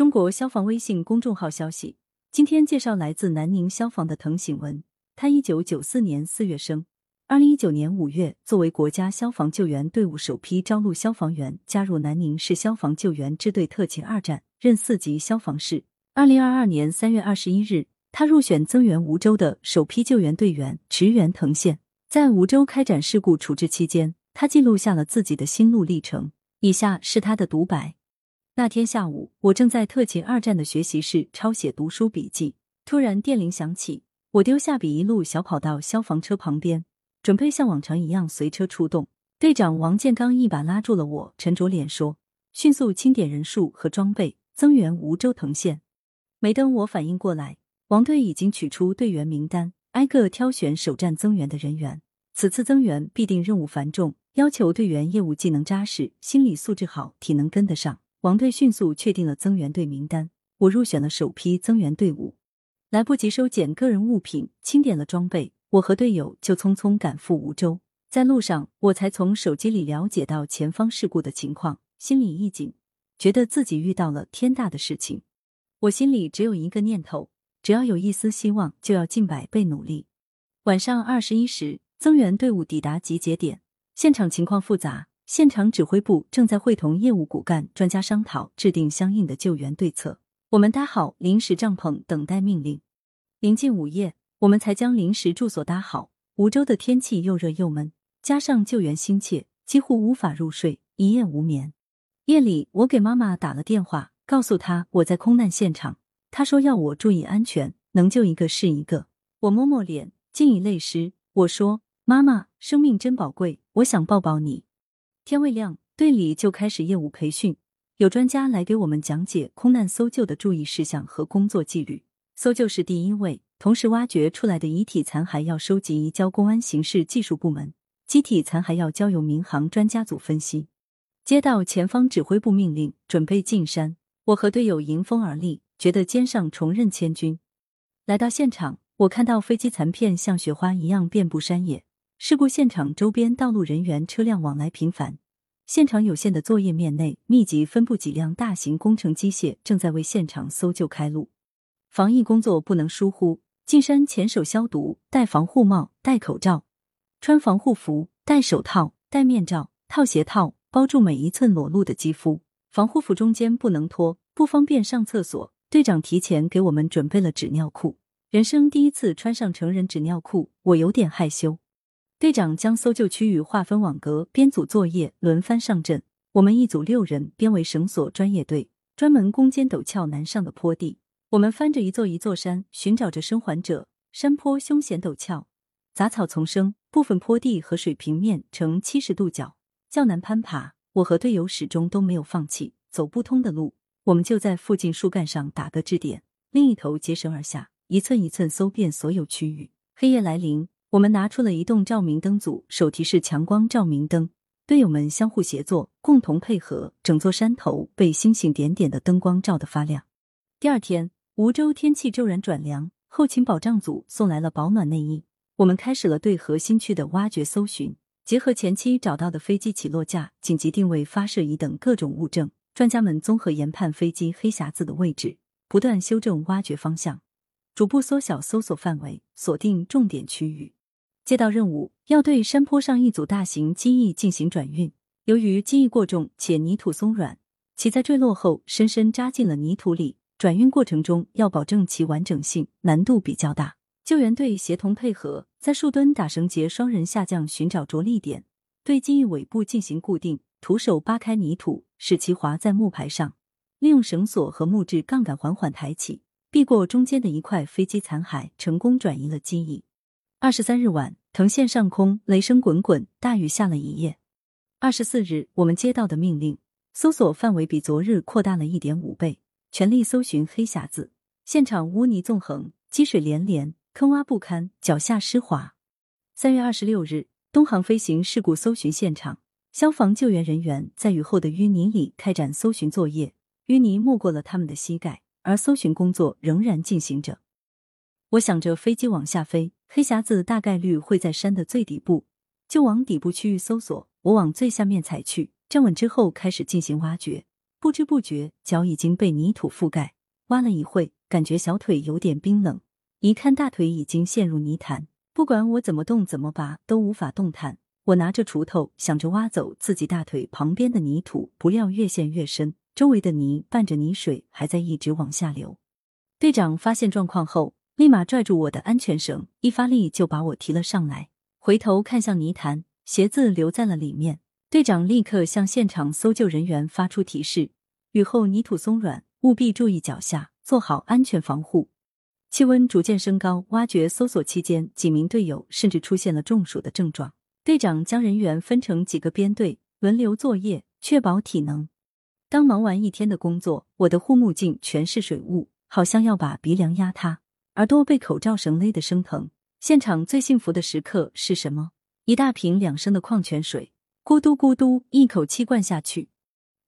中国消防微信公众号消息，今天介绍来自南宁消防的滕醒文。他一九九四年四月生，二零一九年五月，作为国家消防救援队伍首批招录消防员，加入南宁市消防救援支队特勤二站，任四级消防士。二零二二年三月二十一日，他入选增援梧州的首批救援队员，驰援滕县。在梧州开展事故处置期间，他记录下了自己的心路历程。以下是他的独白。那天下午，我正在特勤二站的学习室抄写读书笔记，突然电铃响起，我丢下笔，一路小跑到消防车旁边，准备像往常一样随车出动。队长王建刚一把拉住了我，沉着脸说：“迅速清点人数和装备，增援梧州藤县。”没等我反应过来，王队已经取出队员名单，挨个挑选首战增援的人员。此次增援必定任务繁重，要求队员业务技能扎实，心理素质好，体能跟得上。王队迅速确定了增援队名单，我入选了首批增援队伍。来不及收捡个人物品，清点了装备，我和队友就匆匆赶赴梧州。在路上，我才从手机里了解到前方事故的情况，心里一紧，觉得自己遇到了天大的事情。我心里只有一个念头：只要有一丝希望，就要尽百倍努力。晚上二十一时，增援队伍抵达集结点，现场情况复杂。现场指挥部正在会同业务骨干专家商讨，制定相应的救援对策。我们搭好临时帐篷，等待命令。临近午夜，我们才将临时住所搭好。梧州的天气又热又闷，加上救援心切，几乎无法入睡，一夜无眠。夜里，我给妈妈打了电话，告诉她我在空难现场。她说要我注意安全，能救一个是一个。我摸摸脸，竟已泪湿。我说：“妈妈，生命真宝贵，我想抱抱你。”天未亮，队里就开始业务培训，有专家来给我们讲解空难搜救的注意事项和工作纪律。搜救是第一位，同时挖掘出来的遗体残骸要收集移交公安刑事技术部门，机体残骸要交由民航专家组分析。接到前方指挥部命令，准备进山，我和队友迎风而立，觉得肩上重任千钧。来到现场，我看到飞机残片像雪花一样遍布山野。事故现场周边道路人员车辆往来频繁，现场有限的作业面内密集分布几辆大型工程机械，正在为现场搜救开路。防疫工作不能疏忽，进山前手消毒，戴防护帽、戴口罩，穿防护服、戴手套、戴面罩，套鞋套，包住每一寸裸露的肌肤。防护服中间不能脱，不方便上厕所。队长提前给我们准备了纸尿裤，人生第一次穿上成人纸尿裤，我有点害羞。队长将搜救区域划分网格，编组作业，轮番上阵。我们一组六人，编为绳索专业队，专门攻坚陡峭难上的坡地。我们翻着一座一座山，寻找着生还者。山坡凶险陡峭，杂草丛生，部分坡地和水平面呈七十度角，较难攀爬。我和队友始终都没有放弃。走不通的路，我们就在附近树干上打个支点，另一头结绳而下，一寸一寸搜遍所有区域。黑夜来临。我们拿出了移动照明灯组，手提式强光照明灯，队友们相互协作，共同配合，整座山头被星星点点的灯光照得发亮。第二天，梧州天气骤然转凉，后勤保障组送来了保暖内衣，我们开始了对核心区的挖掘搜寻。结合前期找到的飞机起落架、紧急定位、发射仪等各种物证，专家们综合研判飞机黑匣子的位置，不断修正挖掘方向，逐步缩小搜索范围，锁定重点区域。接到任务，要对山坡上一组大型机翼进行转运。由于机翼过重且泥土松软，其在坠落后深深扎进了泥土里。转运过程中要保证其完整性，难度比较大。救援队协同配合，在树墩打绳结，双人下降寻找着力点，对机翼尾部进行固定，徒手扒开泥土，使其滑在木排上，利用绳索和木质杠杆缓缓抬起，避过中间的一块飞机残骸，成功转移了机翼。二十三日晚。藤县上空雷声滚滚，大雨下了一夜。二十四日，我们接到的命令，搜索范围比昨日扩大了一点五倍，全力搜寻黑匣子。现场污泥纵横，积水连连，坑洼不堪，脚下湿滑。三月二十六日，东航飞行事故搜寻现场，消防救援人员在雨后的淤泥里开展搜寻作业，淤泥没过了他们的膝盖，而搜寻工作仍然进行着。我想着飞机往下飞。黑匣子大概率会在山的最底部，就往底部区域搜索。我往最下面踩去，站稳之后开始进行挖掘。不知不觉脚已经被泥土覆盖。挖了一会，感觉小腿有点冰冷，一看大腿已经陷入泥潭，不管我怎么动怎么拔都无法动弹。我拿着锄头想着挖走自己大腿旁边的泥土，不料越陷越深，周围的泥伴着泥水还在一直往下流。队长发现状况后，立马拽住我的安全绳，一发力就把我提了上来。回头看向泥潭，鞋子留在了里面。队长立刻向现场搜救人员发出提示：雨后泥土松软，务必注意脚下，做好安全防护。气温逐渐升高，挖掘搜索期间，几名队友甚至出现了中暑的症状。队长将人员分成几个编队，轮流作业，确保体能。当忙完一天的工作，我的护目镜全是水雾，好像要把鼻梁压塌，耳朵被口罩绳勒得生疼。现场最幸福的时刻是什么？一大瓶两升的矿泉水，咕嘟咕嘟一口气灌下去。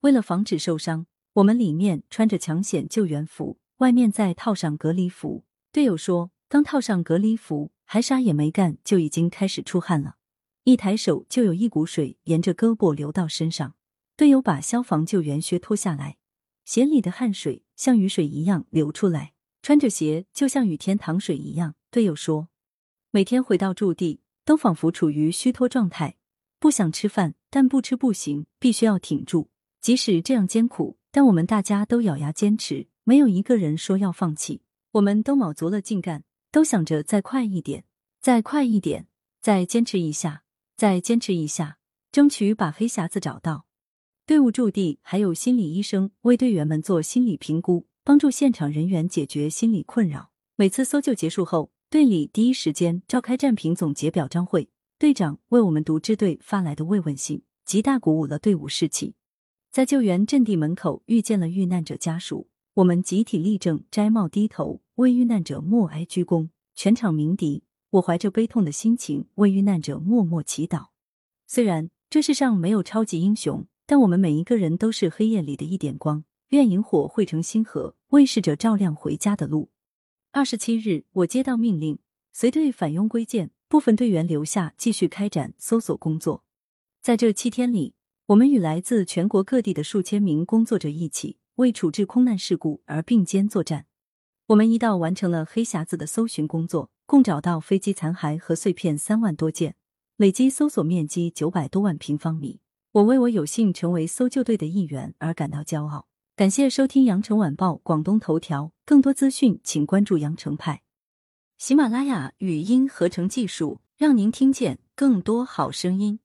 为了防止受伤，我们里面穿着抢险救援服，外面再套上隔离服。队友说，刚套上隔离服，还啥也没干，就已经开始出汗了。一抬手就有一股水沿着胳膊流到身上，队友把消防救援靴脱下来，鞋里的汗水像雨水一样流出来，穿着鞋就像雨天淌水一样。队友说，每天回到驻地都仿佛处于虚脱状态，不想吃饭，但不吃不行，必须要挺住。即使这样艰苦，但我们大家都咬牙坚持，没有一个人说要放弃。我们都卯足了劲干，都想着再快一点，再快一点，再坚持一下。再坚持一下，争取把黑匣子找到。队伍驻地还有心理医生为队员们做心理评估，帮助现场人员解决心理困扰。每次搜救结束后，队里第一时间召开战评总结表彰会。队长为我们读支队发来的慰问信，极大鼓舞了队伍士气。在救援阵地门口遇见了遇难者家属，我们集体立正，摘帽低头，为遇难者默哀鞠躬，全场鸣笛。我怀着悲痛的心情为遇难者默默祈祷。虽然这世上没有超级英雄，但我们每一个人都是黑夜里的一点光。愿萤火汇成星河，为逝者照亮回家的路。二十七日，我接到命令，随队返庸归建，部分队员留下继续开展搜索工作。在这七天里，我们与来自全国各地的数千名工作者一起，为处置空难事故而并肩作战。我们一道完成了黑匣子的搜寻工作。共找到飞机残骸和碎片三万多件，累计搜索面积九百多万平方米。我为我有幸成为搜救队的一员而感到骄傲。感谢收听羊城晚报广东头条，更多资讯请关注羊城派。喜马拉雅语音合成技术，让您听见更多好声音。